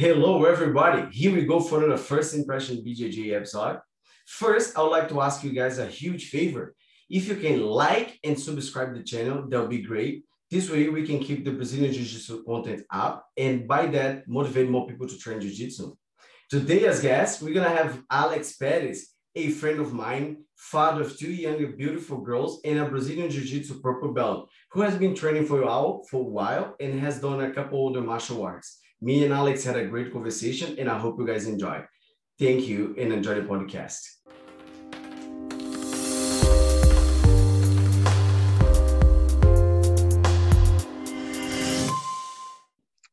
Hello, everybody. Here we go for the first impression BJJ episode. First, I would like to ask you guys a huge favor. If you can like and subscribe the channel, that would be great. This way we can keep the Brazilian Jiu-Jitsu content up and by that motivate more people to train Jiu-Jitsu. Today as guest, we're gonna have Alex Perez, a friend of mine, father of two young beautiful girls and a Brazilian Jiu-Jitsu purple belt, who has been training for a while, for a while and has done a couple of other martial arts. Me and Alex had a great conversation and I hope you guys enjoy. Thank you and enjoy the podcast.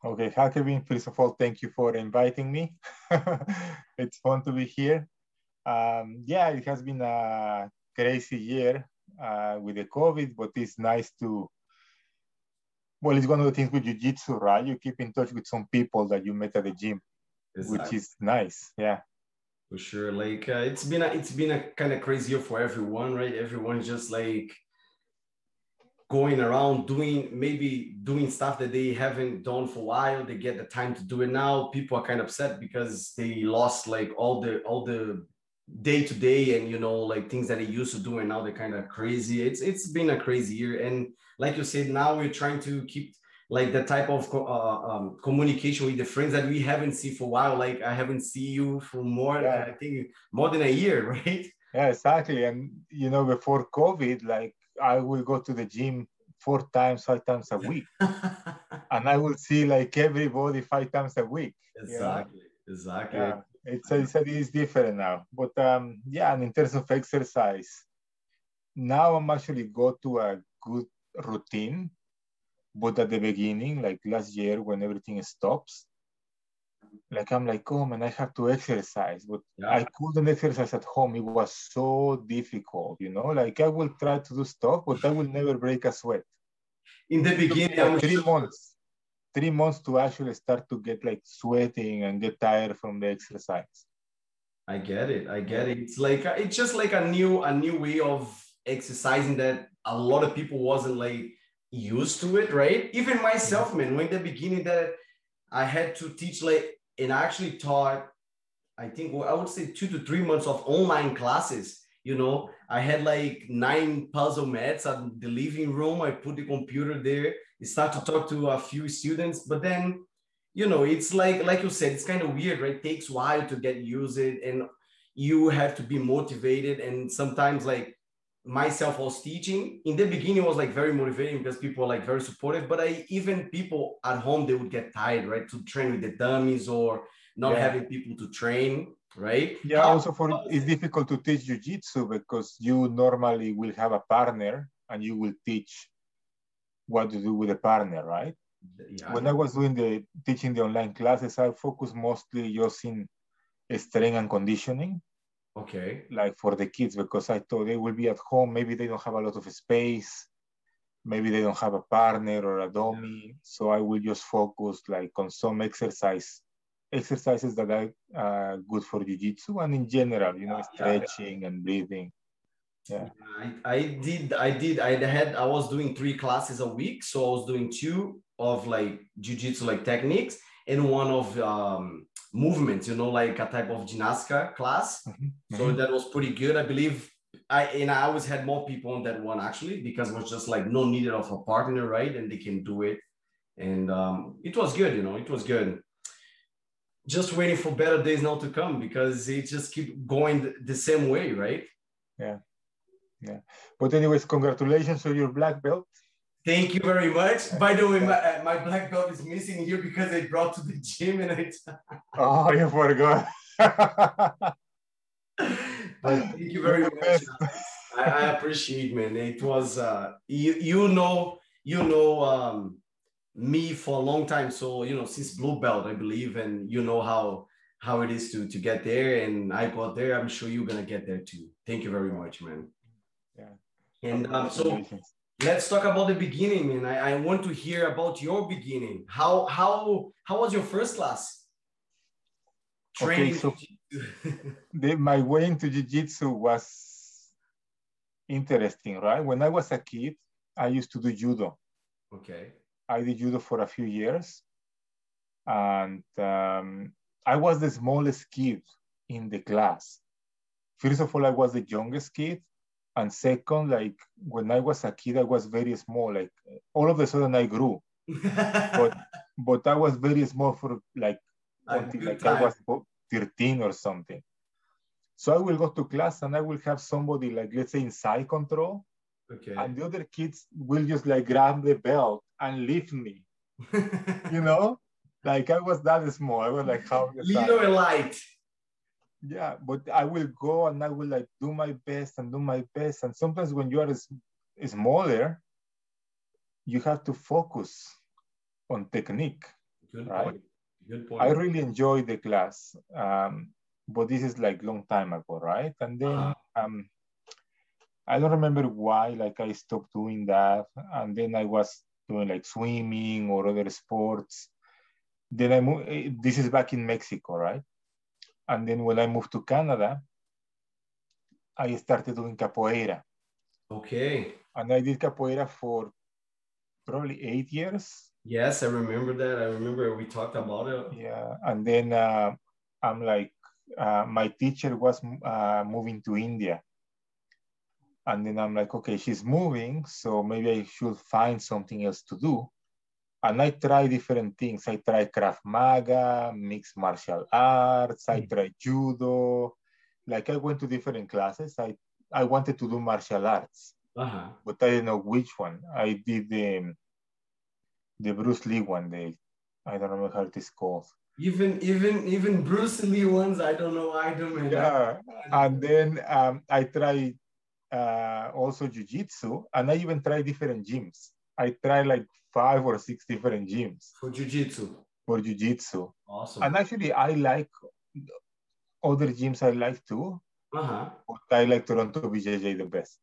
Okay, hi Kevin. First of all, thank you for inviting me. it's fun to be here. Um, yeah, it has been a crazy year uh, with the COVID, but it's nice to well, it's one of the things with jiu-jitsu, right? You keep in touch with some people that you met at the gym, exactly. which is nice. Yeah. For sure. Like uh, it's been a it's been a kind of crazy year for everyone, right? Everyone's just like going around doing maybe doing stuff that they haven't done for a while. They get the time to do it now. People are kind of upset because they lost like all the all the day to day and you know like things that they used to do and now they're kind of crazy it's it's been a crazy year and like you said now we're trying to keep like the type of uh, um, communication with the friends that we haven't seen for a while like i haven't seen you for more yeah. i think more than a year right yeah exactly and you know before covid like i will go to the gym four times five times a week and i will see like everybody five times a week exactly you know? exactly yeah it's it's, it's different now. But um, yeah, and in terms of exercise, now I'm actually go to a good routine. But at the beginning, like last year when everything stops, like I'm like, oh man, I have to exercise, but yeah. I couldn't exercise at home. It was so difficult, you know. Like I will try to do stuff, but I will never break a sweat. In the beginning, three months three months to actually start to get like sweating and get tired from the exercise. I get it. I get it. It's like it's just like a new a new way of exercising that a lot of people wasn't like used to it, right? Even myself, man. When the beginning that I had to teach like, and I actually taught, I think I would say two to three months of online classes. You know, I had like nine puzzle mats at the living room. I put the computer there start to talk to a few students, but then, you know, it's like, like you said, it's kind of weird, right? It takes while to get used it and you have to be motivated. And sometimes like myself was teaching in the beginning was like very motivating because people are like very supportive, but I, even people at home, they would get tired, right? To train with the dummies or not yeah. having people to train right? Yeah, How, also for it's difficult to teach jiu-jitsu because you normally will have a partner and you will teach what to do with a partner, right? Yeah. When I was doing the teaching the online classes, I focused mostly using strength and conditioning. Okay. Like for the kids, because I thought they will be at home. Maybe they don't have a lot of space. Maybe they don't have a partner or a dummy. So I will just focus like on some exercise, exercises that are uh, good for jiu-jitsu and in general, you know, stretching and breathing yeah I, I did i did i had i was doing three classes a week so i was doing two of like jiu-jitsu like techniques and one of um movements you know like a type of gymnastica class mm-hmm. so mm-hmm. that was pretty good i believe i and i always had more people on that one actually because it was just like no needed of a partner right and they can do it and um it was good you know it was good just waiting for better days now to come because it just keep going the same way right yeah yeah. But anyways, congratulations on your black belt. Thank you very much. By the way, my, uh, my black belt is missing here because I brought to the gym and I. oh, you forgot. thank you very much. I, I, appreciate, man. It was uh, you. You know, you know um, me for a long time. So you know, since blue belt, I believe, and you know how how it is to to get there. And I got there. I'm sure you're gonna get there too. Thank you very much, man. Yeah. And um, so let's talk about the beginning, and I, I want to hear about your beginning. How how how was your first class? Training. Okay, so the, my way into jiu-jitsu was interesting, right? When I was a kid, I used to do judo. Okay. I did judo for a few years. and um, I was the smallest kid in the class. First of all, I was the youngest kid, and second, like when I was a kid, I was very small. Like all of a sudden, I grew, but but I was very small for like until like time. I was 13 or something. So I will go to class and I will have somebody like let's say inside control, okay. and the other kids will just like grab the belt and lift me. you know, like I was that small. I was like how little light. Yeah, but I will go and I will like do my best and do my best. And sometimes when you are smaller, you have to focus on technique. Good right? Point. Good point. I really enjoy the class, um, but this is like long time ago, right? And then uh-huh. um, I don't remember why, like I stopped doing that, and then I was doing like swimming or other sports. Then I moved. Eh, this is back in Mexico, right? And then when I moved to Canada, I started doing capoeira. Okay. And I did capoeira for probably eight years. Yes, I remember that. I remember we talked about it. Yeah, and then uh, I'm like, uh, my teacher was uh, moving to India. And then I'm like, okay, she's moving, so maybe I should find something else to do. And I try different things. I try Krav Maga, mixed martial arts, I mm. try judo. Like I went to different classes. I, I wanted to do martial arts, uh-huh. but I didn't know which one. I did the the Bruce Lee one day. I don't remember how it is called. Even even even Bruce Lee ones, I don't know either. Man. Yeah, and then um, I tried uh, also jujitsu, and I even tried different gyms. I tried like five or six different gyms for jiu-jitsu For jiu-jitsu awesome. And actually, I like other gyms. I like too. Uh-huh. But I like Toronto BJJ the best.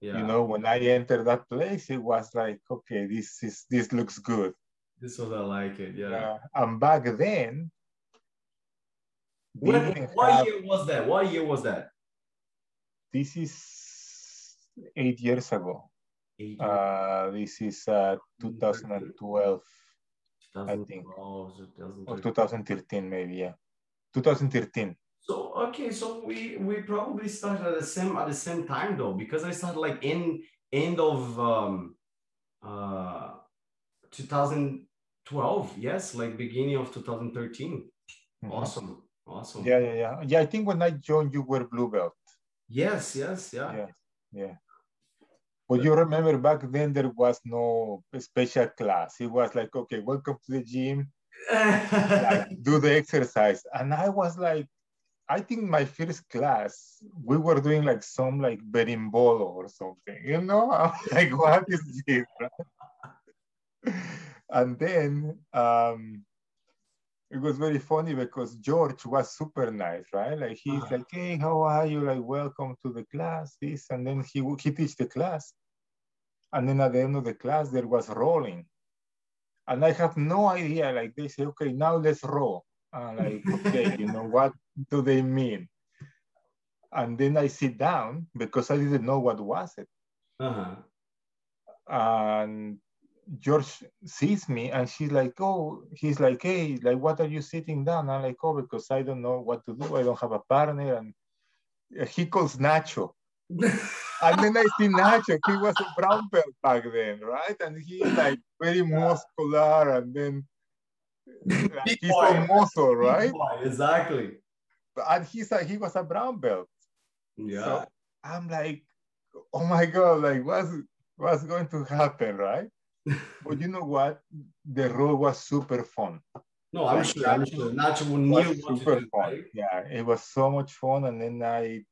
Yeah. You know, when I entered that place, it was like, okay, this is this looks good. This was I like it, yeah. yeah. And back then, what, what have, year was that? What year was that? This is eight years ago. Uh, this is uh, 2012, I think, or 2013, maybe. Yeah, 2013. So okay, so we we probably started at the same at the same time though, because I started like in end of um uh 2012, yes, like beginning of 2013. Mm-hmm. Awesome, awesome. Yeah, yeah, yeah. Yeah, I think when I joined you were blue belt. Yes, yes, yeah. Yeah, yeah. But you remember back then there was no special class. It was like, okay, welcome to the gym. like, do the exercise. And I was like, I think my first class, we were doing like some like berimbolo or something, you know? I'm like, what is this? and then um, it was very funny because George was super nice, right? Like he's uh-huh. like, hey, how are you? Like, welcome to the class, this. And then he he teach the class. And then at the end of the class, there was rolling. And I have no idea. Like they say, okay, now let's roll. Uh, like, okay, you know, what do they mean? And then I sit down because I didn't know what was it. Uh-huh. And George sees me and she's like, oh, he's like, hey, like, what are you sitting down? I'm like, oh, because I don't know what to do. I don't have a partner. And he calls Nacho. And then I see Nacho. He was a brown belt back then, right? And he's like very muscular and then like, he's a muscle, right? exactly. And he's a, he was a brown belt. Yeah. So I'm like, oh my god, like what's what's going to happen, right? but you know what? The role was super fun. No, I'm like, sure. I'm sure. Nacho knew super fun. Right? Yeah, it was so much fun, and then I,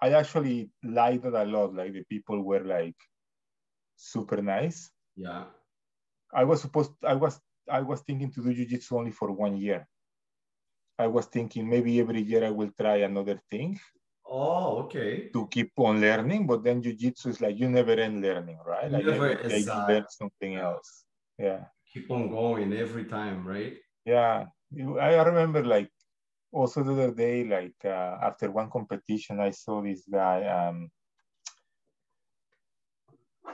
I actually liked it a lot. Like the people were like super nice. Yeah. I was supposed. I was I was thinking to do jujitsu only for one year. I was thinking maybe every year I will try another thing. Oh, okay. To keep on learning, but then jujitsu is like you never end learning, right? Like never, every you learn something else. Yeah. Keep on going every time, right? Yeah. I remember like also the other day, like uh, after one competition, I saw this guy. Um,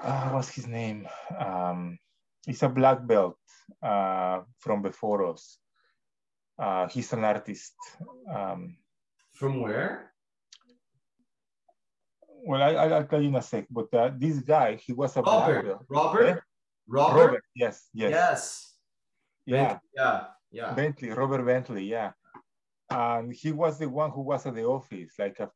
uh, what's his name? Um, he's a black belt uh, from before us. Uh, he's an artist. Um, From where? well, I, I, will tell you in a sec. But uh, this guy, he was a Robert. black belt. Robert. Yeah? Robert. Robert, yes, yes, Yes. yeah, Yeah. Yeah. Bentley, Robert Bentley, yeah. And he was the one who was at the office, like a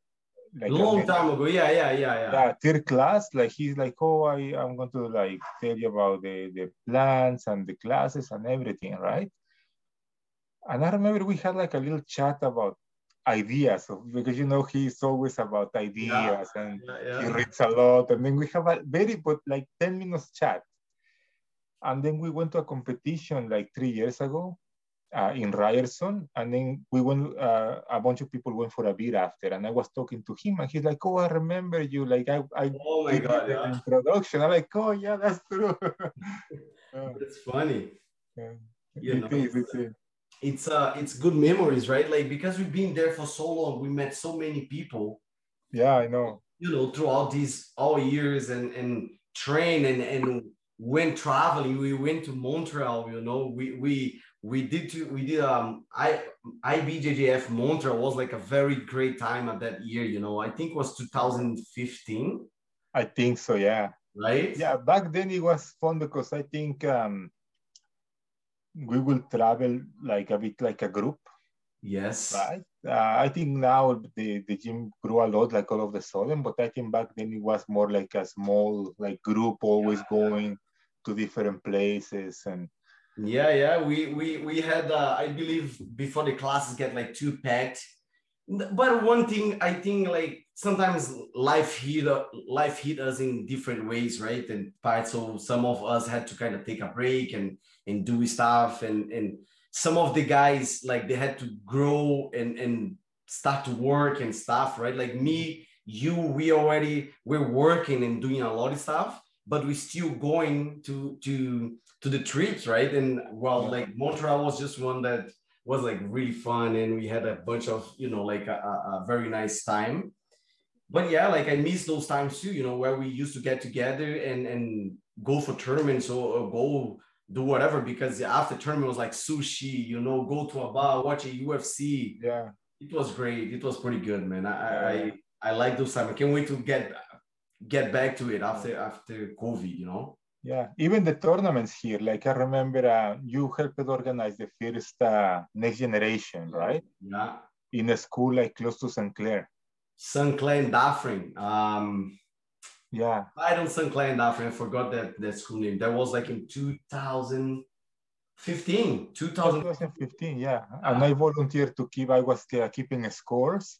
like a Long mentor. time ago. Yeah. Yeah. Yeah. Yeah. yeah, third class, like he's like, oh, I, I'm going to like tell you about the, the plans and the classes and everything, right? And I remember we had like a little chat about ideas of, because you know he's always about ideas and Yeah. he reads a lot. And then we have a very but like 10 minutes chat. And then we went to a competition like three years ago uh, in Ryerson. And then we went, uh, a bunch of people went for a beer after. And I was talking to him and he's like, oh, I remember you. Like I, I Oh my God. Yeah. introduction. I'm like, oh yeah, that's true. Uh, It's funny. yeah. You It know, is, it is. It's uh, it's good memories, right? Like because we've been there for so long, we met so many people. Yeah, I know. you know throughout these all years and and train and and went traveling we went to montreal you know we we we did to we did um i ibjjf montreal was like a very great time at that year you know. I think it was 2015 I think so, yeah. right? Yeah, back then it was fun because I think um, we will travel like a bit like a group, yes. Right? Uh, I think now the, the gym grew a lot, like all of the sudden, but I think back then it was more like a small like group, always going to different places, and Yeah, yeah. We we we had uh, I believe before the classes get like too packed. But one thing I think like sometimes life hit uh, life hit us in different ways, right? And part so some of us had to kind of take a break and and do stuff and and some of the guys like they had to grow and and start to work and stuff, right? Like me, you, we already we're working and doing a lot of stuff, but we're still going to to to the trips, right? And well, Yeah. like Montreal was just one that was like really fun, and we had a bunch of you know like a, a, very nice time. But yeah, like I miss those times too, you know, where we used to get together and and go for tournaments or, or go do whatever because after tournament was like sushi, you know, go to a bar, watch a UFC. yeah, It was great. It was pretty good, man. I I, I, I like those times. I can't wait to get get back to it after after COVID, you know. Yeah. Even the tournaments here, like I remember uh, you helped organize the first uh, next generation, right? Yeah. In a school like close to St. Clair. St. Clair and Dufferin. Um, Yeah, I don't St. Clair and Dufferin. I forgot that that school name. That was like in 2015. 2000. 2015, yeah. And I volunteered to keep, I was uh, keeping scores.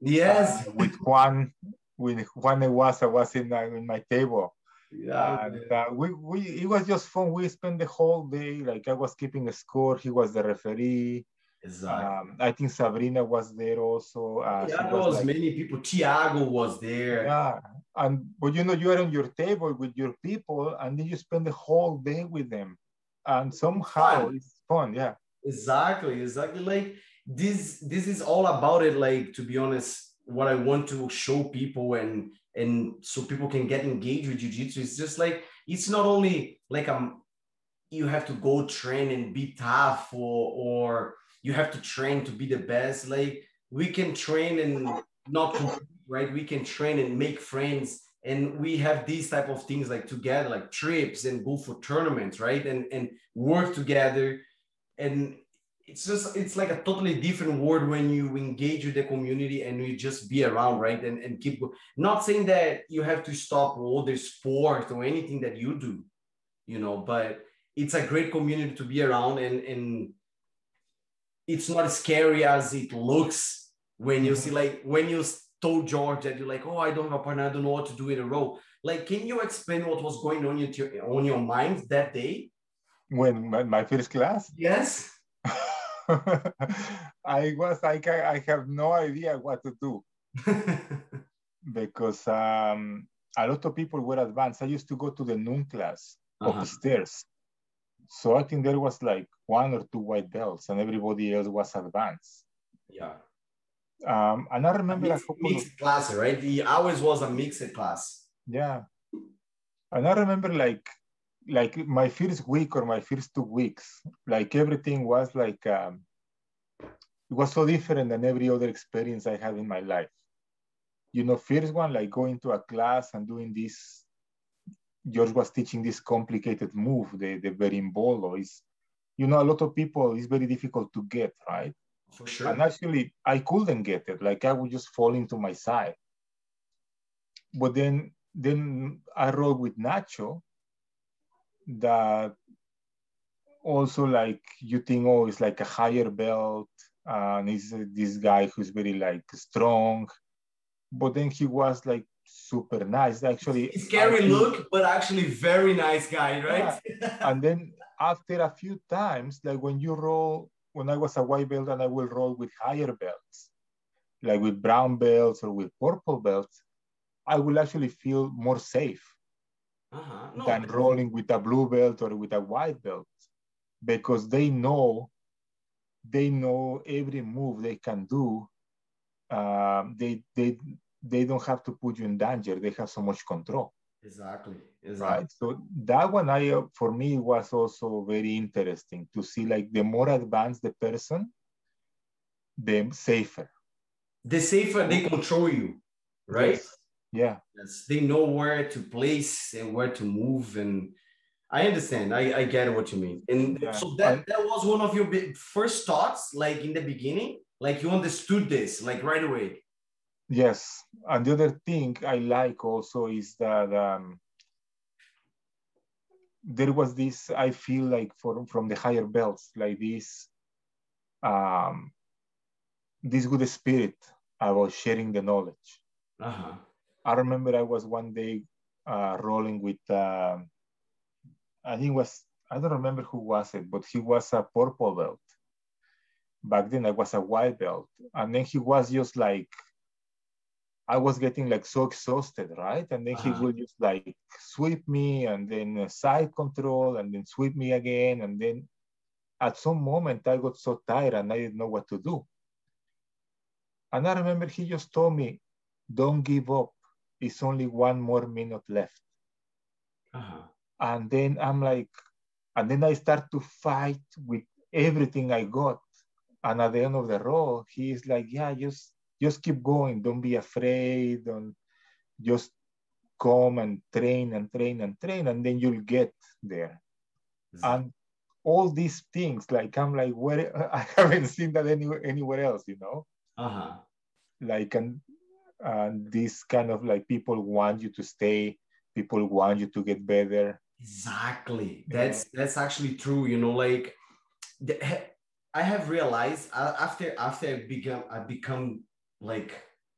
Yes. uh, with Juan, with Juan Ewasa was in, uh, in my table. Yeah. And uh, we, we, it was just fun. We spent the whole day, like I was keeping a score. He was the referee. Exactly. Um, I think Sabrina was there also. Uh, yeah, there was was like- many people. Tiago was there. yeah. And, but you know, you are on your table with your people and then you spend the whole day with them. And somehow Fun. it's fun. Yeah. Exactly, exactly. Like this, this is all about it. Like to be honest, what I want to show people and and so people can get engaged with jiu-jitsu. It's just like it's not only like um you have to go train and be tough or or you have to train to be the best. Like we can train and not right? We can train and make friends and we have these type of things like together like trips and go for tournaments right and and work together and it's just it's like a totally different world when you engage with the community and you just be around right and, and keep not saying that you have to stop all the sport or anything that you do you know but it's a great community to be around and and it's not as scary as it looks when you see like when you told george that you're like oh i don't have a partner i don't know what to do in a row like can you explain what was going on in your, on your mind that day? When my, my first class, yes I was like, I, I have no idea what to do because um, a lot of people were advanced. I used to go to the noon class Uh-huh. upstairs. So I think there was like one or two white belts and everybody else was advanced. yeah Um, and I remember mixed, a couple of, class, right? The ours was a mixed class. yeah. And I remember like, like my first week or my first two weeks, like everything was like, um, it was so different than every other experience I had in my life. You know, first one, like going to a class and doing this, George was teaching this complicated move, the, the berimbolo is, you know, a lot of people, it's very difficult to get, right? For sure. And actually, I couldn't get it. Like I would just fall into my side. But then, then I rode with Nacho. That also like you think, oh, it's like a higher belt, and he's this guy who's very like strong. But then he was like super nice. Actually, scary actually, look, but actually very nice guy, right? Yeah. and then after a few times, like when you roll when I was a white belt and I will roll with higher belts, like with brown belts or with purple belts, I will actually feel more safe uh-huh. no, than rolling with a blue belt or with a white belt because they know they know every move they can do. Um, they they they don't have to put you in danger. They have so much control. Exactly. exactly. Right. So that one, I uh, for me was also very interesting to see. Like the more advanced the person, the safer. The safer they control you, right? Yes. Yeah. Yes. They know where to place and where to move, and I understand. I, I get what you mean. And yeah. so that that was one of your first thoughts, like in the beginning, like you understood this, like right away. Yes, and the other thing I like also is that um, there was this. I feel like from from the higher belts, like this, um, this good spirit about sharing the knowledge. Uh-huh. I remember I was one day uh, rolling with. Uh, I think was I don't remember who was it, but he was a purple belt. Back then I was a white belt, and then he was just like I was getting like so exhausted, right? And then uh-huh. he would just like sweep me and then side control and then sweep me again. And then at some moment I got so tired and I didn't know what to do. And I remember he just told me, don't give up. It's only one more minute left. Uh-huh. And then I'm like, and then I start to fight with everything I got. And at the end of the row, he's like, yeah, just just keep going. Don't be afraid. Don't just come and train and train and train, and then you'll get there. Exactly. And all these things, like I'm like, where I haven't seen that anywhere anywhere else, you know. Uh-huh. Like and and this kind of like people want you to stay, people want you to get better. Exactly. That's yeah. that's actually true. You know, like I have realized uh, after after I become I become like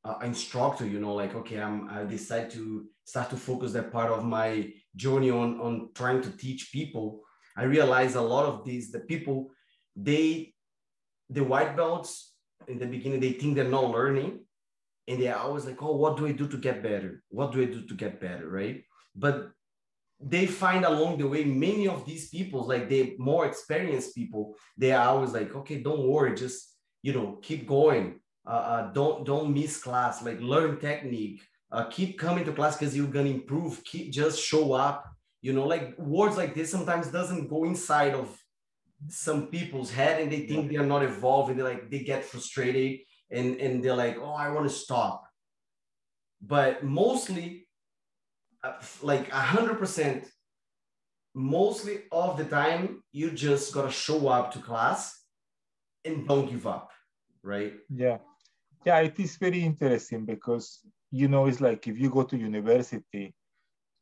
uh, instructor you know like okay i'm i decide to start to focus that part of my journey on on trying to teach people i realize a lot of these the people they the white belts in the beginning they think they're not learning and they're always like oh what do i do to get better? What do i do to get better? Right? But they find along the way many of these people like the more experienced people they are always like okay don't worry just you know keep going. Uh, uh, don't don't miss class. Like learn technique. Uh, keep coming to class because you're gonna improve. Keep just show up. You know like words like this sometimes doesn't go inside of some people's head and they think they're not evolving they like they get frustrated and and they're like oh i want to stop. But mostly uh, like a hundred percent mostly of the time you just gotta show up to class and don't give up right? Yeah. Yeah, it is very interesting because you know it's like if you go to university,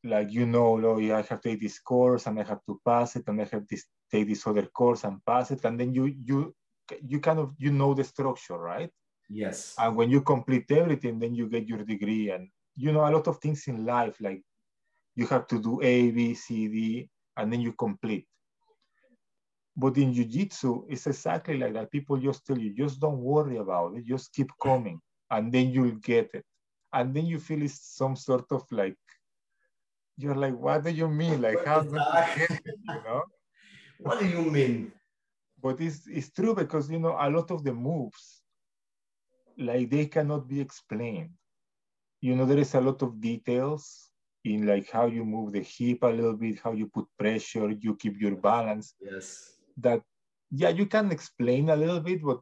like you know, oh, yeah, I have to take this course and I have to pass it, and I have to take this other course and pass it, and then you you you kind of you know the structure, right? Yes. And when you complete everything, then you get your degree, and you know a lot of things in life, like you have to do A, B, C, D, and then you complete. But in jiu-jitsu, it's exactly like that. People just tell you, just don't worry about it. Just keep coming and then you'll get it. And then you feel it's some sort of like, you're like, what do you mean? Like, how exactly. you know? What do you mean? But it's, it's true because, you know, a lot of the moves, like they cannot be explained. You know, there is a lot of details in like how you move the hip a little bit, how you put pressure, you keep your balance. Yes that yeah you can explain a little bit but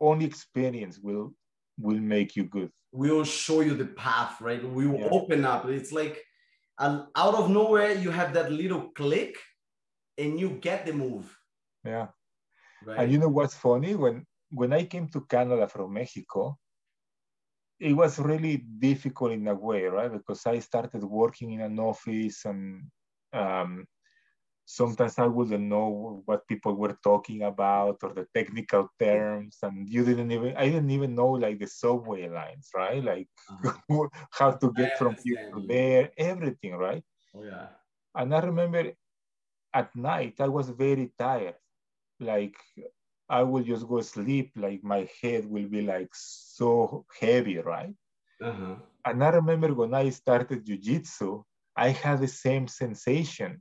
only experience will will make you good. We'll show you the path, right? We will yeah. open up. It's like and out of nowhere you have that little click and you get the move. Yeah. Right. And you know what's funny? When when I came to Canada from Mexico, it was really difficult in a way, right? Because I started working in an office and um, sometimes I wouldn't know what people were talking about or the technical terms, and you didn't even I didn't even know like the subway lines, right? Like uh-huh. how to get from here to there, everything, right? Oh yeah. And I remember at night I was very tired, like I will just go sleep, like my head will be like so heavy, right? Uh-huh. And I remember when I started jujitsu, I had the same sensation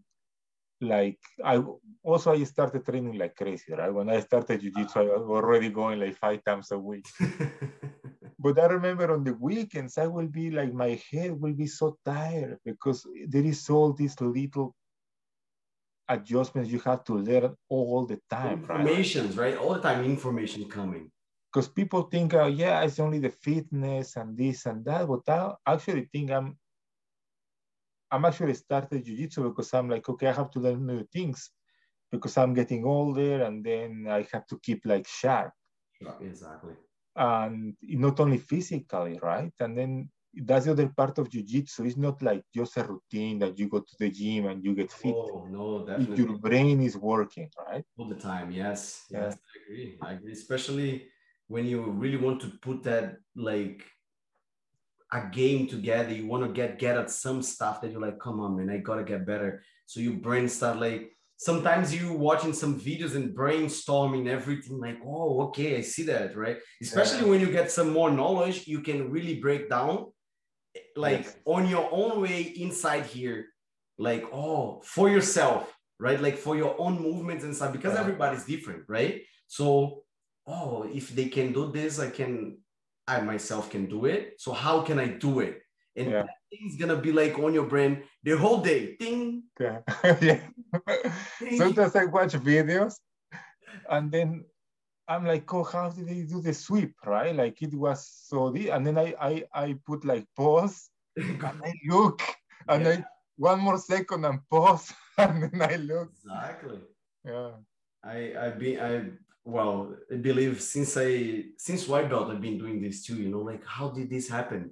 like I also I started training like crazy, right? When I started jiu-jitsu, I was already going like five times a week. but I remember on the weekends, I will be like my head will be so tired because there is all these little adjustments you have to learn all the time. Informations, right? right? All the time, information coming. Because people think, oh, yeah, it's only the fitness and this and that, but I actually think I'm I'm actually started jiu-jitsu because I'm like, okay, I have to learn new things because I'm getting older and then I have to keep like sharp. Yeah, exactly. And not only physically, right? And then that's the other part of jiu-jitsu. It's not like just a routine that you go to the gym and you get fit. Oh, no, definitely. Your brain is working, right? All the time, yes. Yes, yeah. I agree. I agree. Especially when you really want to put that like a game together, you want to get get at some stuff that you're like, come on, man, I gotta get better. So your brain start like sometimes you watching some videos and brainstorming everything like, oh, okay, I see that, right? Especially yeah. when you get some more knowledge, you can really break down like yes. on your own way inside here, like, oh, for yourself, right? Like for your own movements and stuff, because yeah. everybody's different, right? So, oh, if they can do this, I can I myself can do it. So how can I do it? And yeah. that thing's gonna be like on your brain the whole day. Ding. Yeah. yeah. Sometimes I watch videos and then I'm like, oh, how did they do the sweep? Right? Like it was so deep. And then I I I put like pause and I look and yeah. I one more second and pause and then I look. Exactly. Yeah. I I've been I well, I believe since I since white belt I've been doing this too. You know, like how did this happen?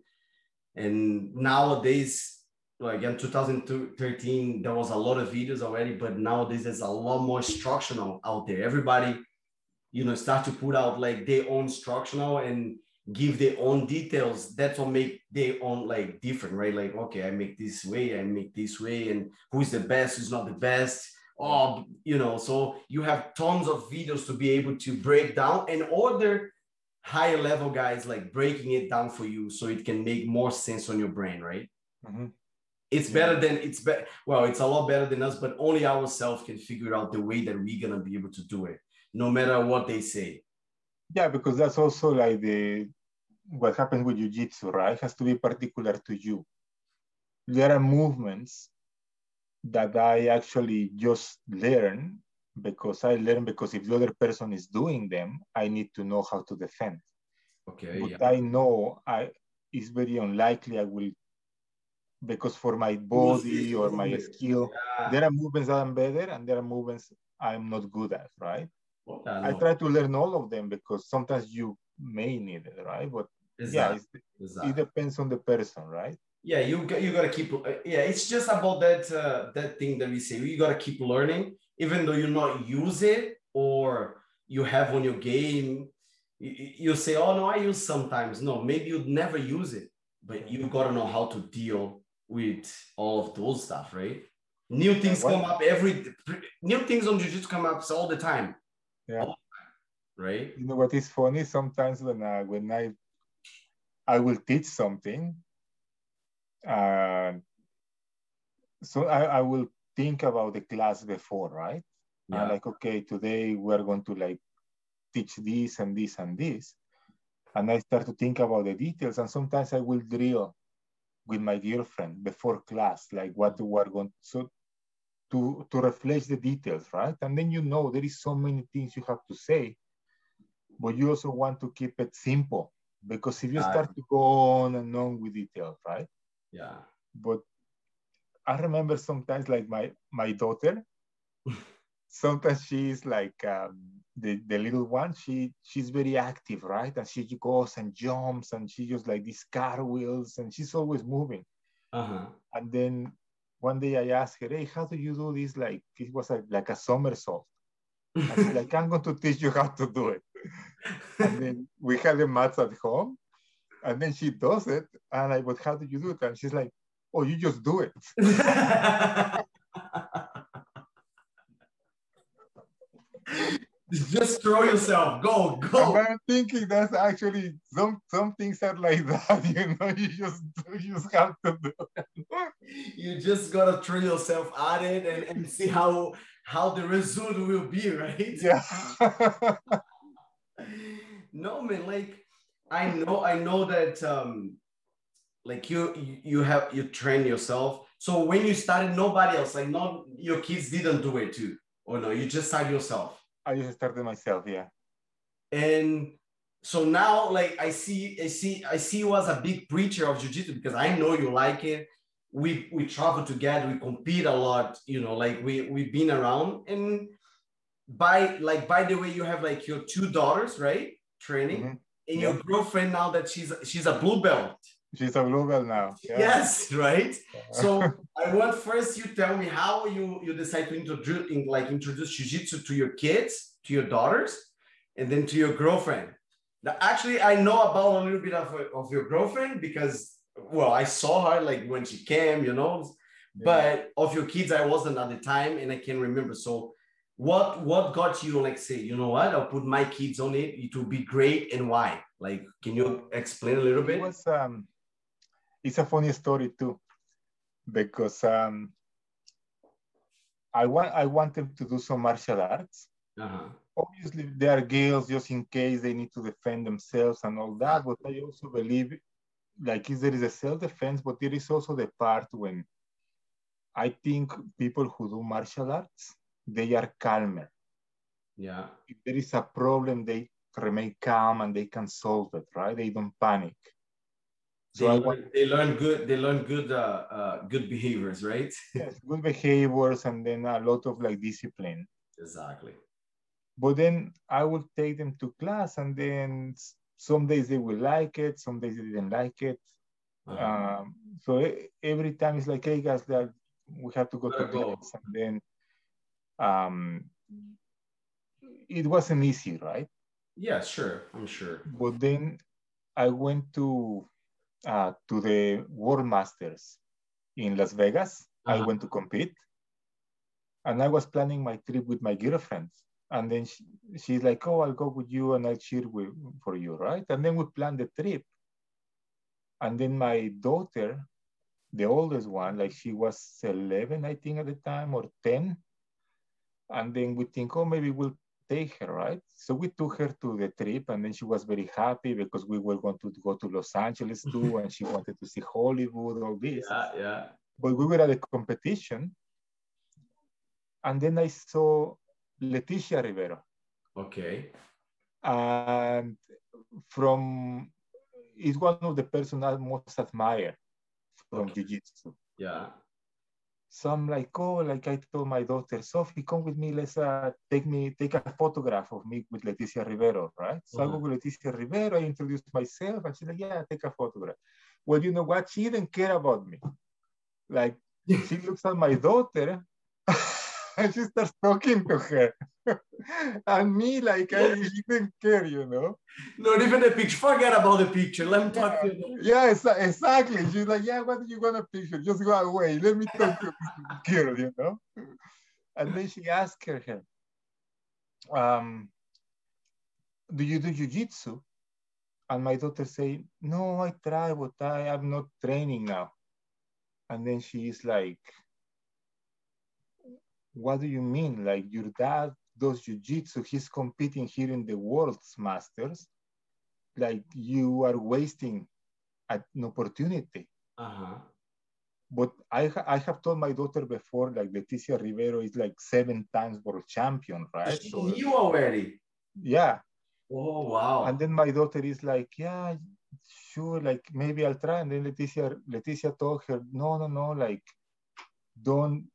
And nowadays, like in 2013, there was a lot of videos already, but nowadays there's a lot more instructional out there. Everybody, you know, start to put out like their own instructional and give their own details. That's what make their own like different, right? Like, okay, I make this way, I make this way, and who's the best, who's not the best oh, you know, so you have tons of videos to be able to break down and other higher level guys like breaking it down for you so it can make more sense on your brain, right? Mm-hmm. It's better than it's better. Well, it's a lot better than us, but only ourselves can figure out the way that we're gonna be able to do it, no matter what they say. Yeah, because that's also like the what happens with jiu-jitsu, right? It has to be particular to you. There are movements that I actually just learn because I learn because if the other person is doing them, I need to know how to defend. Okay. But yeah. I know I it's very unlikely I will because for my body or my skill, yeah. there are movements that I'm better and there are movements I'm not good at, right? I, try to learn all of them because sometimes you may need it, right? But exactly. yeah, exactly. it depends on the person, right? yeah you got you got to keep uh, yeah it's just about that uh, that thing that we say you got to keep learning even though you not use it or you have on your game you, you say oh no i use sometimes no maybe you'd never use it but you got to know how to deal with all of those stuff right new things come up every new things on jiu-jitsu come up all the time yeah right you know what is funny sometimes when i when i i will teach something uh, so I, I will think about the class before, right? Yeah. like, okay, today we're going to like teach this and this and this. And I start to think about the details. And sometimes I will drill with my girlfriend before class, like what we're going to, so to, to reflect the details, right? And then you know there is so many things you have to say but you also want to keep it simple because if you start to go on and on with details, right? Yeah. But I remember sometimes like my my daughter, sometimes she's like um, the the little one. She she's very active, right? And she goes and jumps and she just like these cartwheels and she's always moving. Uh-huh. And then one day I asked her, "Hey, how do you do this?" Like it was like, like a somersault. She's like, "I'm going to teach you how to do it." And then we had the mats at home, and then she does it, and I, but how do you do it? And she's like, "Oh, you just do it." Just throw yourself. Go, go. I'm thinking that's actually some some things are like that, you know. You just you just have to do. It. You just gotta throw yourself at it and, and see how how the result will be, right? Yeah. no man like i know i know that um like you you- you have you train yourself so when you started nobody else like not your kids didn't do it too or no you just started yourself I just started myself. Yeah. and so now like i see i see i see you as a big preacher of jiu-jitsu because i know you like it we we travel together we compete a lot you know like we we've been around and by like by the way you have like your two daughters right training Mhm. and your girlfriend now that she's she's a blue belt She's a belt now. Yeah. yes right? So i want first you tell me how you you decide to introduce in, like introduce jiu-jitsu to your kids to your daughters and then to your girlfriend. Now actually i know about a little bit of, of your girlfriend because well i saw her like when she came you know but of your kids i wasn't at the time and i can remember. So what what got you like say you know what? I'll put my kids on it. It will be great and why? Like can you explain a little it bit? was um it's a funny story too because um i want i want them to do some martial arts. Uh-huh. obviously they are girls just in case they need to defend themselves and all that but i also believe like if there is a self-defense but there is also the part when i think people who do martial arts they are calmer. Yeah. If there is a problem they remain calm and they can solve it right? They don't panic they, So I learn, want- they learn good they learn good uh, uh good behaviors right yes, good behaviors and then a lot of like discipline. exactly But then I will take them to class, and then some days they will like it, some days they didn't like it. Uh-huh. Um, so every time it's like, hey guys, that we have to go to Gotta go. class, and then um, it wasn't easy, right? yeah sure i'm sure But then I went to uh, to the World Masters in Las Vegas. I Uh-huh. went to compete, and I was planning my trip with my girlfriend. And then she, she's like, "Oh, I'll go with you, and I'll cheer with, for you, right?" And then we planned the trip. And then my daughter, the oldest one, like she was 11, I think at the time, or 10. And then we think, oh, maybe we'll take her, right? So we took her to the trip, and then she was very happy because we were going to go to Los Angeles too, and she wanted to see Hollywood, all this. yeah yeah But we were at a competition, and then I saw Leticia Ribeiro, okay and from is one of the person I most admire from Okay. Jiu-Jitsu. yeah So I'm like, oh, like I told my daughter, Sophie, come with me. Let's uh, take me, take a photograph of me with Leticia Ribeiro, right? So I go with Leticia Ribeiro. I introduce myself, and she's like, yeah, take a photograph. Well, you know what? She didn't care about me. Like she looks at my daughter, and she starts talking to her, and me, like I didn't care, you know. not even the picture forget about the picture let me talk to you Yeah, exa- exactly. She's like, yeah, what do you want a picture? Just go away. Let me talk to this girl, you know? And then she asked her, her um, do you do jujitsu? And my daughter say, no, I try, but I I am not training now. And then she is like, what do you mean? Like your dad does jujitsu, he's competing here in the world's masters. Like you are wasting an opportunity. uh-huh But I, ha- I have told my daughter before, like Leticia Ribeiro is like seven times world champion, right? So, knew already yeah. Oh wow. And then my daughter is like, yeah, sure, like maybe I'll try. And then Leticia, Leticia told her, no, no, no, like don't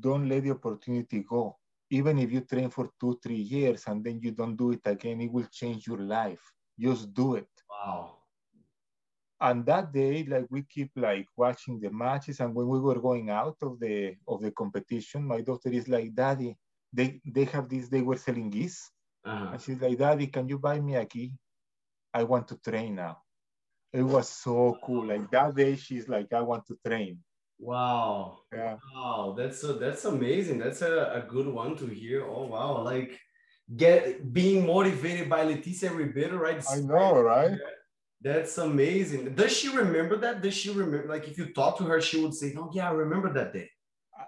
don't let the opportunity go. Even if you train for two, three years and then you don't do it again, it will change your life. Just do it. Wow. And that day, like we keep like watching the matches. And when we were going out of the of the competition, my daughter is like, Daddy, they they have this, they were selling gis. Uh-huh. And she's like, Daddy, can you buy me a gi? I want to train now. It was so cool. Like that day, she's like, I want to train. Wow. Yeah. Wow. That's a, that's amazing. That's a, a good one to hear. Oh wow. Like get being motivated by Leticia Ribeiro, right? I know, right? That's amazing. Does she remember that? Does she remember like if you talk to her, she would say, Oh yeah, I remember that day.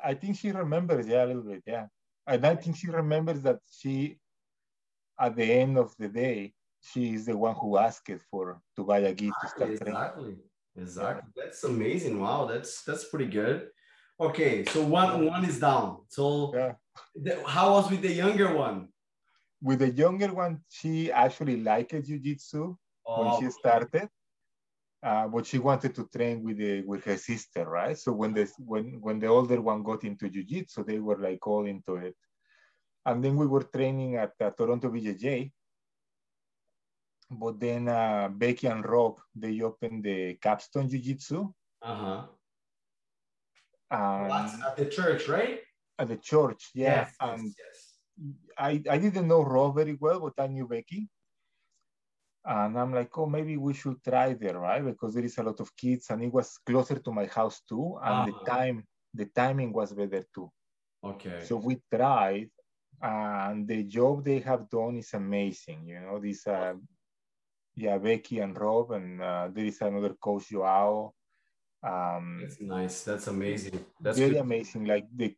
I think she remembers, yeah, a little bit, yeah. And I think she remembers that she, at the end of the day, she is the one who asked for to buy a gift to start training. Exactly. Exactly. That's amazing. Wow, that's that's pretty good. Okay, so one one is down. So Yeah. the- how was with the younger one? With the younger one, she actually liked jiu-jitsu when Oh, she started. Uh, but she wanted to train with the with her sister, right? So when the when when the older one got into jiu-jitsu, they were like all into it. And then we were training at uh, Toronto BJJ. But then uh, Becky and Rob they opened the Capstone Jiu-Jitsu uh-huh. and at the church, right? at the church, yeah. Yes, and yes, yes. I, I didn't know Rob very well, but I knew Becky. And I'm like, oh, maybe we should try there, right? Because there is a lot of kids, and it was closer to my house too, and Uh-huh. the time, the timing was better too. Okay. So we tried, and the job they have done is amazing. You know, this, uh, yeah, Becky and Rob, and uh, there is another coach, Joao. Um, That's nice. That's amazing. That's very good. amazing. Like the,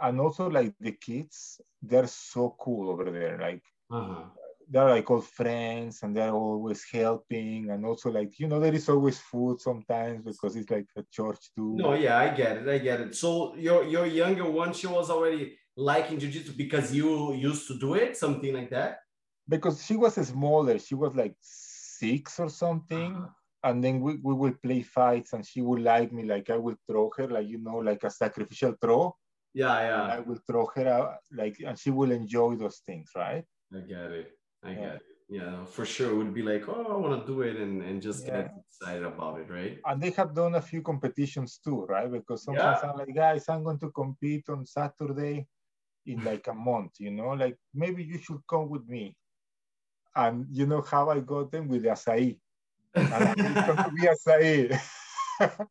and also like the kids, they're so cool over there. Like Uh-huh. they're like all friends and they're always helping and also like you know there is always food sometimes because it's like a church too No, yeah, I get it. I get it. So your your younger one, she was already liking jiu-jitsu because you used to do it, something like that. Because she was smaller she was like six or something Uh-huh. and then we, we will play fights and she would like me like i will throw her like you know like a sacrificial throw Yeah, and i yeah. will throw her out like and she will enjoy those things right I get it. I Yeah. get it. Yeah, for sure. It would be like, oh, I want to do it and, and just get excited about it, right? and they have done a few competitions too right because sometimes Yeah. i'm like guys i'm going to compete on saturday in like a month you know like maybe you should come with me and you know how i got them with the acai and it's going to be acai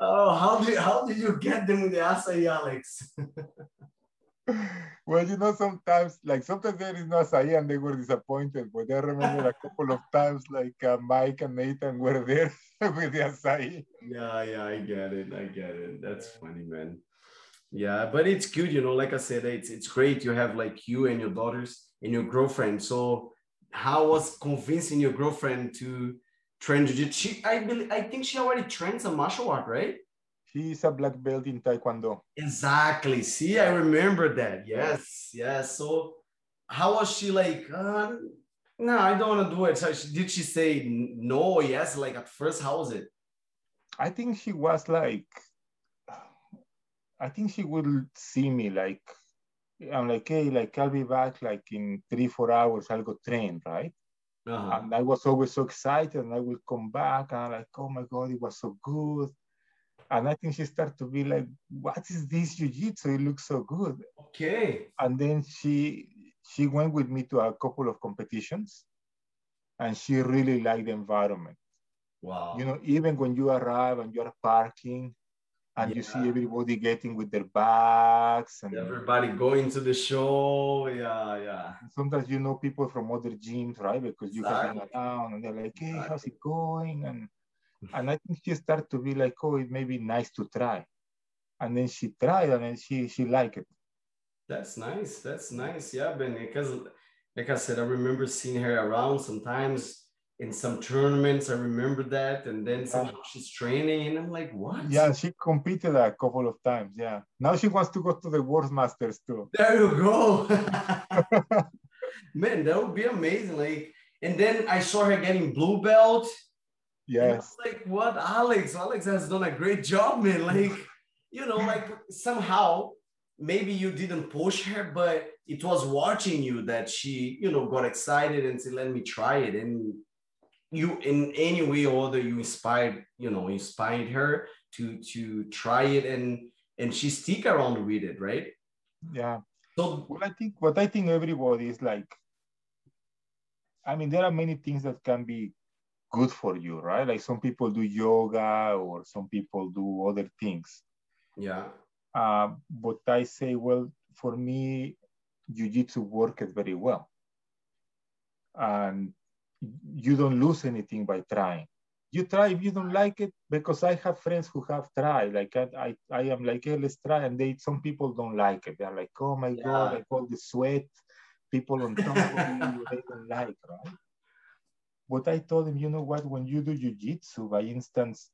oh, how did how did you get them with the acai, Alex? well you know sometimes like sometimes there is no acai and they were disappointed but i remember a couple of times like uh, mike and nathan were there with the acai Yeah, yeah, I get it. I get it. That's funny, man. Yeah, but it's good, you know. Like I said, it's it's great. You have like you and your daughters and your girlfriend. So, how was convincing your girlfriend to train jiu-jitsu? She, I believe, I think she already trains a martial art, right? He's a black belt in taekwondo Exactly. See, I remember that. Yes, yes. So, how was she like? Uh, no, I don't want to do it. So she, did she say no? Yes. Like at first, how was it? I think she was like, I think she would see me like, I'm like, hey, like I'll be back like in three, four hours, I'll go train, right? Uh-huh. And I was always so excited and I will come back and I'm like, oh my God, it was so good. And I think she started to be like, what is this jiu-jitsu? It looks so good. Okay. And then she she went with me to a couple of competitions and she really liked the environment. Wow. you know, even when you arrive and you're parking and you see everybody getting with their bags and Everybody going to the show. Yeah, yeah. sometimes you know people from other gyms, right? Because you have Exactly. around and they're like, hey, how's it going? And and I think she started to be like, oh, it may be nice to try. And then she tried and then she she liked it. That's nice. That's nice. Yeah, Ben. Because, like I said, I remember seeing her around sometimes in some tournaments. I remember that. And then somehow she's training, and I'm like, what? Yeah, she competed a couple of times. Yeah. Now she wants to go to the World Masters too. There you go. Man, that would be amazing. Like, and then I saw her getting blue belt. Yes. like, what, Alex? Alex has done a great job, man. Like, you know, like somehow maybe you didn't push her, but it was watching you that she, you know, got excited and said, "Let me try it." And you, in any way or other, you inspired, you know, inspired her to to try it, and and she stick around with it, right? Yeah. So Well, I think what I think everybody is like. I mean, there are many things that can be good for you, right? Like some people do yoga or some people do other things. yeah, Uh, but I say, well, for me, jujitsu worked very well. And you don't lose anything by trying. You try if you don't like it, because I have friends who have tried. Like I, I, I am like, hey, let's try. And they some people don't like it. They're like, oh my God, Yeah. like all the sweat, people on top of you, they don't like, right? But I told them, you know what, when you do jujitsu, by instance,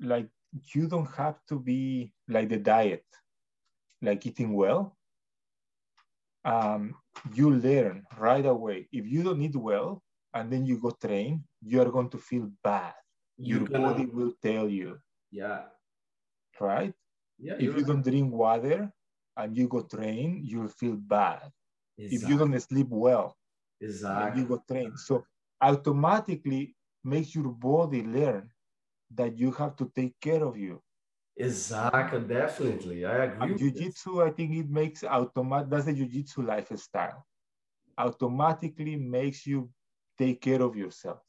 like you don't have to be like the diet, like eating well. Um, you learn right away. If you don't eat well and then you go train, you are going to feel bad. Your body will tell you, yeah, right? yeah. If you don't drink water and you go train, you'll feel bad. Exactly. If you don't sleep well, and exactly. you go train. So automatically makes your body learn that you have to take care of you. Exactly, definitely. I agree. And jiu-jitsu, I think it makes automatic, that's the jiu-jitsu lifestyle. Automatically makes you take care of yourself.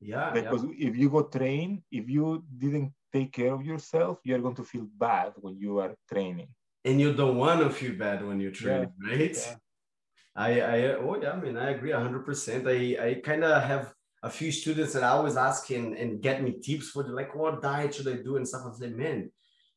Yeah, yeah. Because if you go train, if you didn't take care of yourself, you're going to feel bad when you are training. and you don't want to feel bad when you train, right? yeah. I, I, oh yeah, I mean, I agree hundred percent. I, I kind of have a few students that I always ask and, and get me tips for the like, what diet should I do and stuff. I say, man,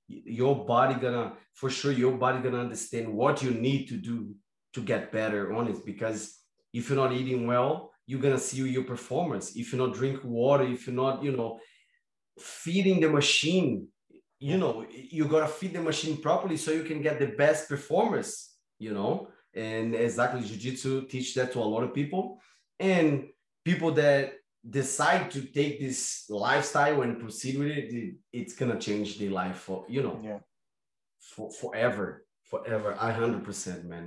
your body gonna, for sure, your body gonna understand what you need to do to get better on it. Because if you're not eating well, you're gonna see your performance. If you're not drinking water, if you're not, you know, feeding the machine, you know, you gotta feed the machine properly so you can get the best performance, you know. And exactly, jiu-jitsu teach that to a lot of people. And people that decide to take this lifestyle and proceed with it, it- it's gonna change their life for you know Yeah. for forever, forever. I hundred percent, man.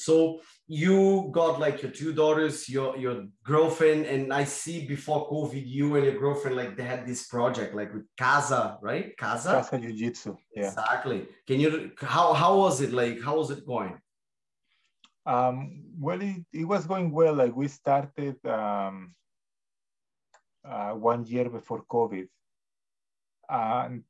So you got like your two daughters, your your girlfriend, and I see before COVID, you and your girlfriend like they had this project like with Casa, right? Casa. Casa Jiu-Jitsu. Yeah. Exactly. Can you how how was it like? How was it going? Um, well, it, it was going well. Like we started um, uh, one year before COVID, and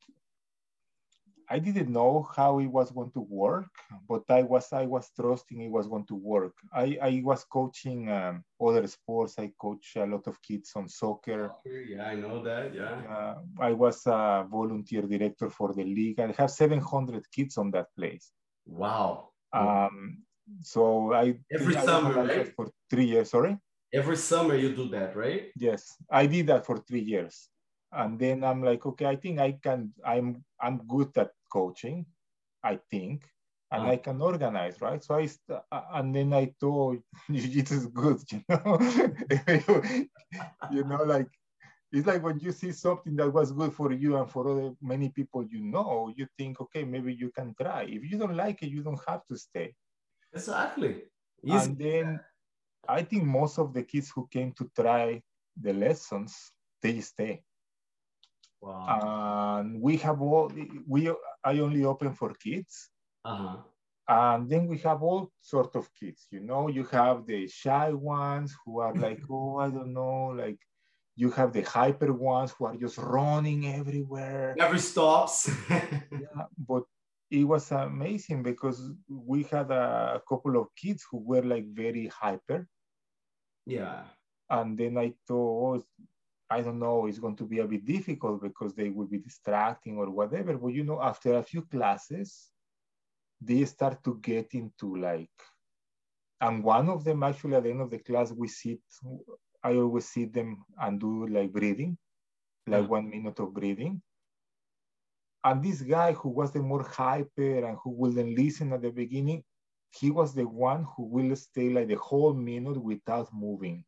I didn't know how it was going to work, but I was I was trusting it was going to work. I, I was coaching um, other sports. I coach a lot of kids on soccer. Yeah, I know that. Yeah. Uh, I was a volunteer director for the league. I have 700 kids on that place. Wow. Um, so I Every I summer, right? for three years. Sorry. Every summer you do that, right? Yes, I did that for three years, and then I'm like, okay, I think I can. I'm I'm good at coaching, I think, and Uh-huh. I can organize, right? So I st- and then I thought jiu-jitsu is good, you know. you know, like it's like when you see something that was good for you and for other many people you know, you think, okay, maybe you can try. If you don't like it, you don't have to stay. Exactly. Easy. And then I think most of the kids who came to try the lessons, they stay. Wow. And we have all we I only open for kids. Uh-huh. And then we have all sort of kids, you know, you have the shy ones who are like, oh, I don't know, like you have the hyper ones who are just running everywhere. Never stops. Yeah, but it was amazing because we had a couple of kids who were like very hyper. yeah. And then I thought, oh, I don't know, it's going to be a bit difficult because they will be distracting or whatever. But you know, after a few classes, they start to get into like, and one of them actually at the end of the class, we sit, I always sit them and do like breathing, like Mhm. one minute of breathing. And this guy who was the more hyper and who wouldn't listen at the beginning, he was the one who will stay like the whole minute without moving,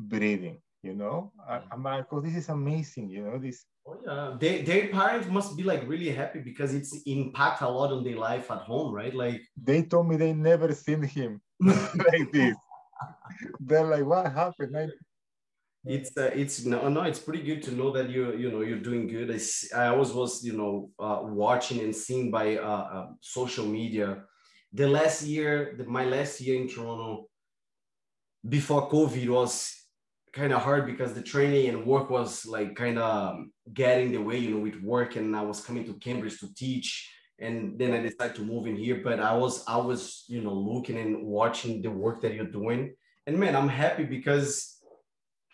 breathing. You know, I, am like, oh, this is amazing. You know, this. Oh yeah, they, their parents must be like really happy because it's impact a lot on their life at home, right? Like they told me they never seen him like this. They're like, what happened? I, it's uh, it's no no it's pretty good to know that you you know you're doing good i, I always was you know uh, watching and seeing by uh, uh, social media the last year the, my last year in toronto before covid was kind of hard because the training and work was like kind of getting the way you know with work and i was coming to cambridge to teach and then i decided to move in here. But i was i was you know looking and watching the work that you're doing. And man i'm happy because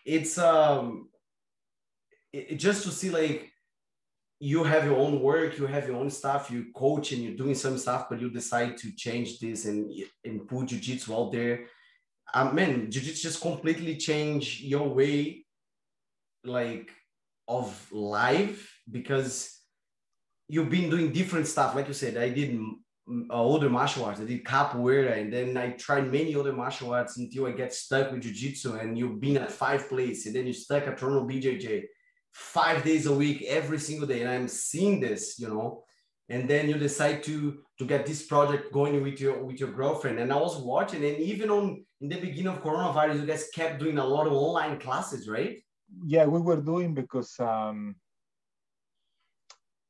it's um it, just to see like you have your own work you have your own stuff you coach and you're doing some stuff but you decide to change this and and put jiu-jitsu out there um, mean, jiu-jitsu just completely change your way like of life because you've been doing different stuff like you said i did uh, other martial arts. I did capoeira, and then I tried many other martial arts until I get stuck with jiu-jitsu. And you've been at five places, and then you stuck at Toronto BJJ five days a week, every single day. And I'm seeing this, you know. And then you decide to to get this project going with your with your girlfriend. And I was watching, and even on in the beginning of coronavirus, you guys kept doing a lot of online classes, right? Yeah, we were doing because um,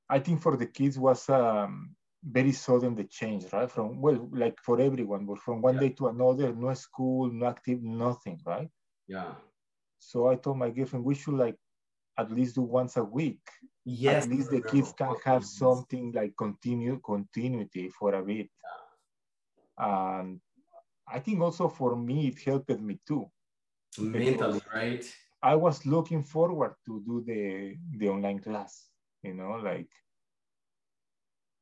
I think for the kids was um, very sudden the change, right? From well, like for everyone, but from one yeah. day to another, no school, no active, nothing, right? Yeah. So I told my girlfriend we should like at least do once a week. Yes. At least the kids can have something like continue continuity for a bit. And I think also for me it helped me too. Mentally, right? I was looking forward to do the the online class, you know, like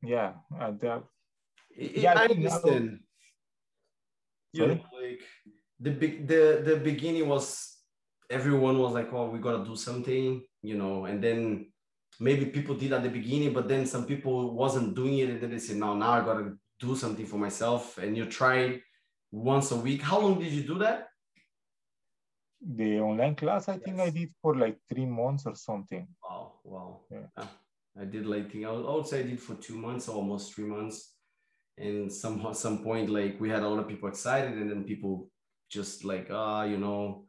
yeah and uh, yeah i understand you know, like the big the the beginning was everyone was like oh we gotta do something you know and then maybe people did at the beginning but then some people wasn't doing it and then they said no now i gotta do something for myself and you try once a week how long did you do that the online class i yes. think i did for like three months or something wow wow yeah. yeah. I did like I would say I did for two months, almost three months, and some some point like we had a lot of people excited, and then people just like ah, uh, you know,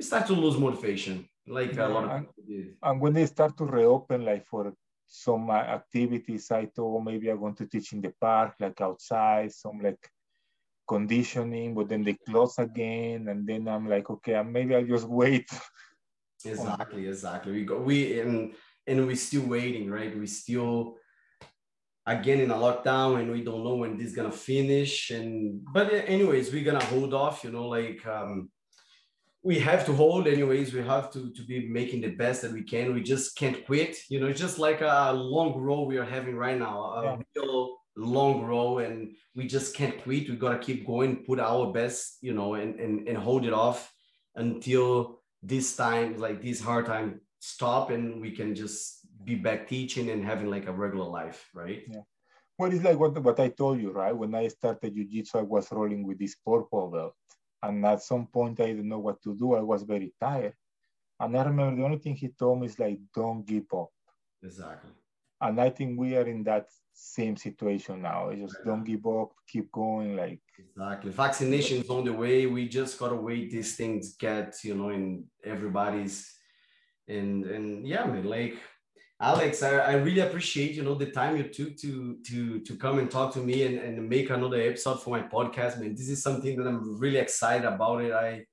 start to lose motivation, like yeah, a lot of and, people did. And when they start to reopen, like for some uh, activities, I thought maybe I'm going to teach in the park, like outside, some like conditioning, but then they close again, and then I'm like, okay, maybe I'll just wait. Exactly, exactly. We go we and and we're still waiting, right? We still again in a lockdown and we don't know when this is gonna finish. And but anyways, we're gonna hold off, you know, like um we have to hold anyways we have to to be making the best that we can we just can't quit you know it's just like a long row we are having right now a yeah. real long row and we just can't quit we gotta keep going put our best you know and and, and hold it off until this time like this hard time stop and we can just be back teaching and having like a regular life, right? Yeah. Well, it's like what, what I told you, right? When I started jiu-jitsu, I was rolling with this purple belt. And at some point, I didn't know what to do. I was very tired. And I remember the only thing he told me is like, don't give up. Exactly. And I think we are in that same situation now. It's just right. don't give up, keep going. Like exactly, vaccinations on the way. We just gotta wait these things get you know in everybody's and and yeah like alex I, I really appreciate you know the time you took to to to come and talk to me and, and make another episode for my podcast man. This is something that i'm really excited about it. I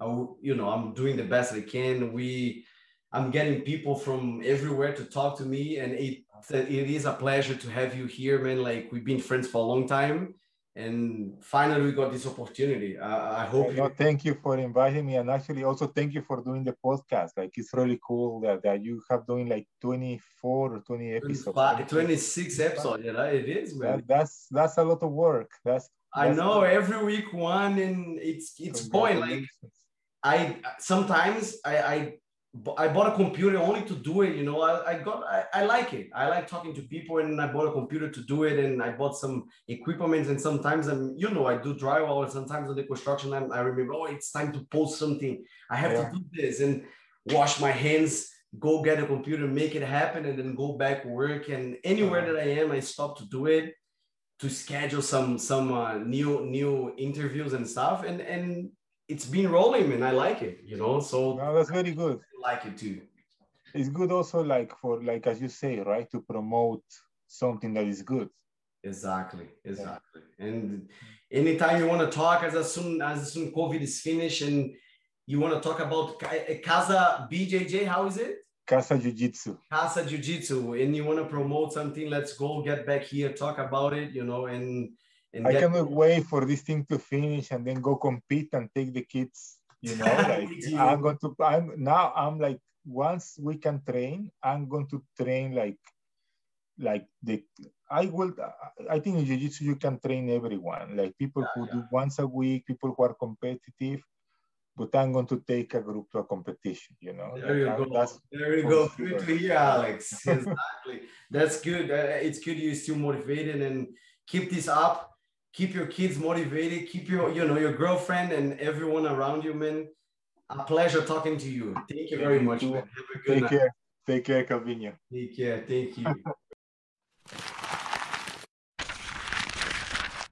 i you know i'm doing the best i can. We i'm getting people from everywhere to talk to me and it it is a pleasure to have you here man. Like we've been friends for a long time and finally we got this opportunity. I, I hope no, thank you for inviting me. And actually also thank you for doing the podcast. Like it's really cool that, that you have doing like 24 or 20 episodes. 26 episodes yeah it is man. That, that's that's a lot of work. That's, that's i know every week one and it's it's going like i sometimes i i I bought a computer only to do it. You know, I, I got, I, I like it. I like talking to people and I bought a computer to do it. And I bought some equipment and sometimes I'm, you know, I do drywall and sometimes on the construction, I'm, I remember, oh, it's time to post something. I have yeah. to do this and wash my hands, go get a computer, make it happen and then go back work. And anywhere that I am, I stop to do it to schedule some, some uh, new, new interviews and stuff. And, and it's been rolling and I like it, you know. So no, that's very good. Like it too. It's good also like for like as you say, right? To promote something that is good. Exactly, exactly. Yeah. And anytime you want to talk, as, as soon as soon COVID is finished and you want to talk about eh, Casa BJJ, how is it? Casa Jiu Jitsu. Casa Jiu Jitsu, and you want to promote something, let's go get back here, talk about it, you know, and and I cannot wait for this thing to finish and then go compete and take the kids. You know, like I'm going to. I'm now. I'm like once we can train, I'm going to train like, like the. I will. I think in jiu-jitsu you can train everyone. Like people yeah, who yeah. do once a week, people who are competitive. But I'm going to take a group to a competition. You know. There you go. That's there you go. To hear, Alex. exactly. That's good. Uh, it's good you're still motivated and keep this up keep your kids motivated, keep your, you know, your girlfriend and everyone around you, man. A pleasure talking to you. Thank you very much, man. Have a good Take night. care. Take care, Calvinho. Take care. Thank you.